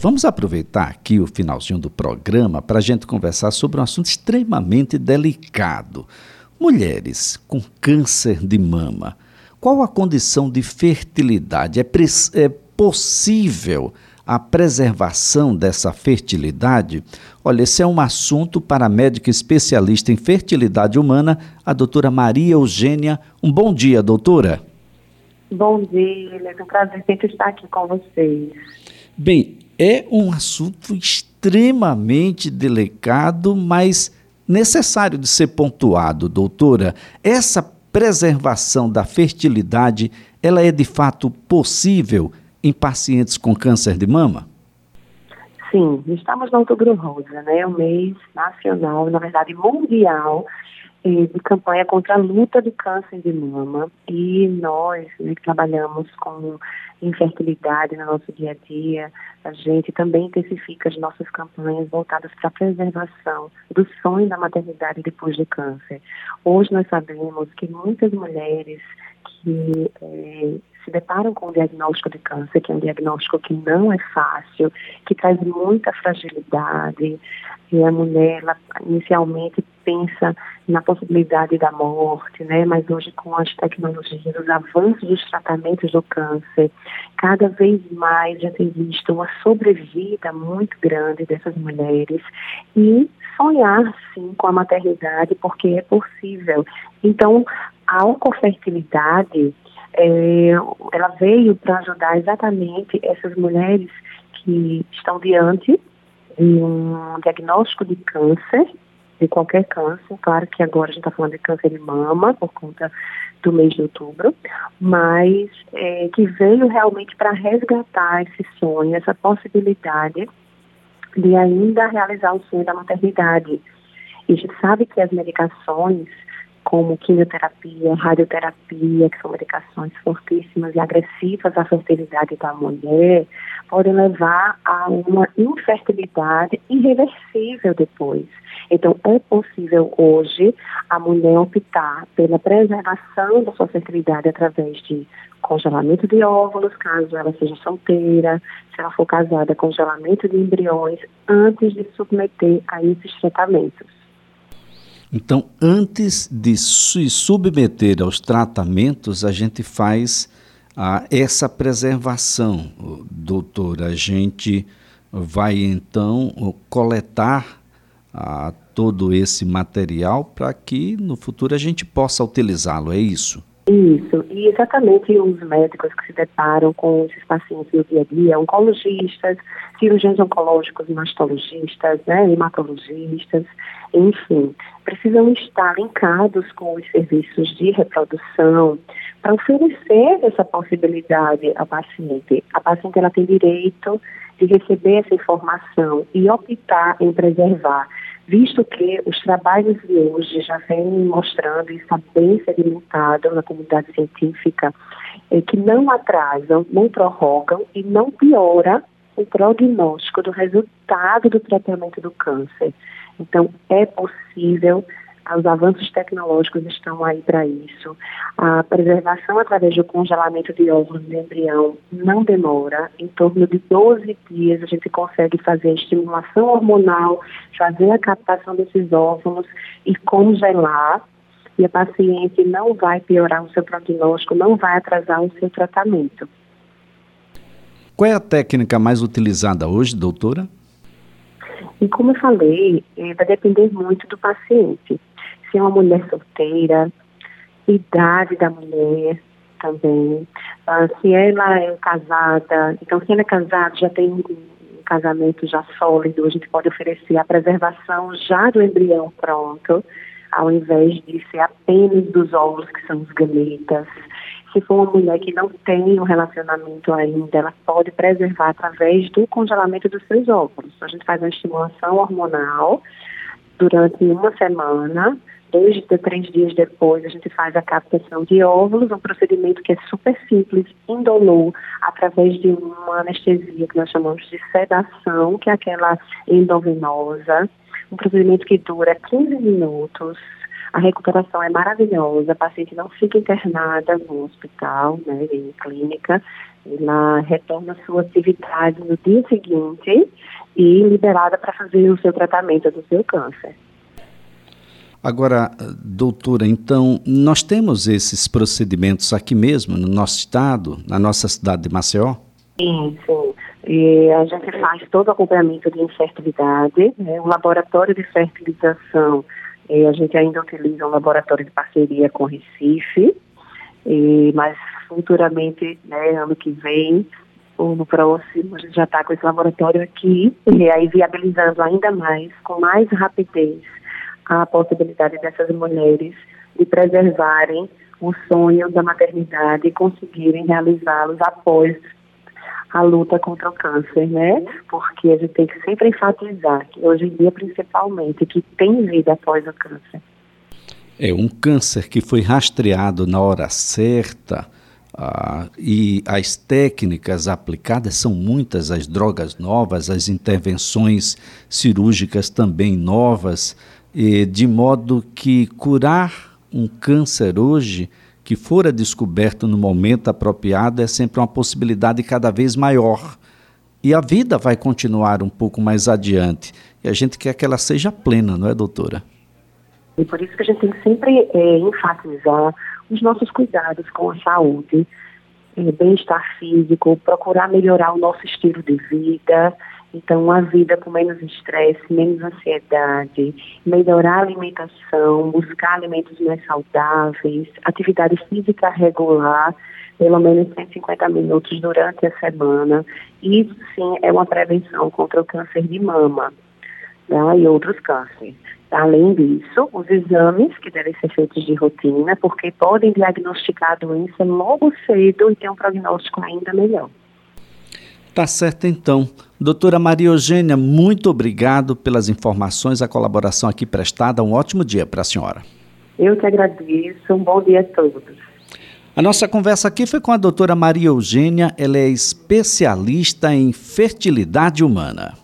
Vamos aproveitar aqui o finalzinho do programa para a gente conversar sobre um assunto extremamente delicado. Mulheres com câncer de mama. Qual a condição de fertilidade? É, é possível a preservação dessa fertilidade? Olha, esse é um assunto para a médica especialista em fertilidade humana, a doutora Maria Eugênia. Um bom dia, doutora. Bom dia, é um prazer sempre estar aqui com vocês. Bem, é um assunto extremamente delicado, mas necessário de ser pontuado, doutora. Essa preservação da fertilidade, ela é de fato possível em pacientes com câncer de mama? Sim, estamos no Outubro Rosa, né? O mês nacional, na verdade mundial, de campanha contra a luta do câncer de mama. E nós, né, que trabalhamos com infertilidade no nosso dia a dia, a gente também intensifica as nossas campanhas voltadas para a preservação do sonho da maternidade depois do câncer. Hoje nós sabemos que muitas mulheres que é, se deparam com o diagnóstico de câncer, que é um diagnóstico que não é fácil, que traz muita fragilidade, e a mulher, ela, inicialmente, pensa na possibilidade da morte, né? Mas hoje com as tecnologias, os avanços dos tratamentos do câncer, cada vez mais já tem visto uma sobrevida muito grande dessas mulheres e sonhar sim com a maternidade porque é possível. Então, a oncofertilidade, é, ela veio para ajudar exatamente essas mulheres que estão diante de um diagnóstico de câncer de qualquer câncer. Claro que agora a gente está falando de câncer de mama, por conta do mês de outubro, mas é, que veio realmente para resgatar esse sonho, essa possibilidade de ainda realizar o sonho da maternidade. E a gente sabe que as medicações, como quimioterapia, radioterapia, que são medicações fortíssimas e agressivas à fertilidade da mulher, podem levar a uma infertilidade irreversível depois. Então, é possível hoje a mulher optar pela preservação da sua fertilidade através de congelamento de óvulos, caso ela seja solteira, se ela for casada, congelamento de embriões, antes de submeter a esses tratamentos. Então, antes de se submeter aos tratamentos, a gente faz ah, essa preservação, doutor. A gente vai então coletar ah, todo esse material para que no futuro a gente possa utilizá-lo, é isso? Isso, e exatamente os médicos que se deparam com esses pacientes no dia a dia, oncologistas, cirurgiões oncológicos, mastologistas, né, hematologistas, enfim, precisam estar linkados com os serviços de reprodução para oferecer essa possibilidade à paciente. A paciente ela tem direito de receber essa informação e optar em preservar visto que os trabalhos de hoje já vêm mostrando, e está bem sedimentado na comunidade científica, é, que não atrasam, não prorrogam e não piora o prognóstico do resultado do tratamento do câncer. Então, é possível os avanços tecnológicos estão aí para isso. A preservação através do congelamento de óvulos de embrião não demora. Em torno de 12 dias a gente consegue fazer a estimulação hormonal, fazer a captação desses óvulos e congelar. E a paciente não vai piorar o seu prognóstico, não vai atrasar o seu tratamento. Qual é a técnica mais utilizada hoje, doutora? E como eu falei, é, vai depender muito do paciente se é uma mulher solteira, idade da mulher também, uh, se ela é casada, então se ela é casada, já tem um casamento já sólido, a gente pode oferecer a preservação já do embrião pronto, ao invés de ser apenas dos óvulos que são os gametas. Se for uma mulher que não tem um relacionamento ainda, ela pode preservar através do congelamento dos seus óvulos. A gente faz uma estimulação hormonal durante uma semana, dois três dias depois, a gente faz a captação de óvulos, um procedimento que é super simples, indolor, através de uma anestesia que nós chamamos de sedação, que é aquela endovenosa, um procedimento que dura 15 minutos, a recuperação é maravilhosa, a paciente não fica internada no hospital, né, em clínica, ela retorna sua atividade no dia seguinte e liberada para fazer o seu tratamento do seu câncer. Agora, doutora, então, nós temos esses procedimentos aqui mesmo, no nosso estado, na nossa cidade de Maceió? Sim, sim. E a gente faz todo o acompanhamento de infertilidade, né? o laboratório de fertilização, e a gente ainda utiliza um laboratório de parceria com Recife, e, mas futuramente, né, ano que vem, ou no próximo, a gente já está com esse laboratório aqui, e aí viabilizando ainda mais, com mais rapidez, a possibilidade dessas mulheres de preservarem o sonho da maternidade e conseguirem realizá-los após a luta contra o câncer, né? Porque a gente tem que sempre enfatizar que hoje em dia, principalmente, que tem vida após o câncer. É um câncer que foi rastreado na hora certa, ah, e as técnicas aplicadas são muitas, as drogas novas, as intervenções cirúrgicas também novas, de modo que curar um câncer hoje, que fora descoberto no momento apropriado, é sempre uma possibilidade cada vez maior. E a vida vai continuar um pouco mais adiante. E a gente quer que ela seja plena, não é, doutora? E por isso que a gente tem que sempre é, enfatizar os nossos cuidados com a saúde, é, bem-estar físico, procurar melhorar o nosso estilo de vida. Então, uma vida com menos estresse, menos ansiedade, melhorar a alimentação, buscar alimentos mais saudáveis, atividade física regular, pelo menos 150 minutos durante a semana. Isso sim é uma prevenção contra o câncer de mama né, e outros cânceres. Além disso, os exames que devem ser feitos de rotina, porque podem diagnosticar a doença logo cedo e ter um prognóstico ainda melhor. Tá certo então. Doutora Maria Eugênia, muito obrigado pelas informações, a colaboração aqui prestada. Um ótimo dia para a senhora. Eu que agradeço. Um bom dia a todos. A nossa conversa aqui foi com a doutora Maria Eugênia, ela é especialista em fertilidade humana.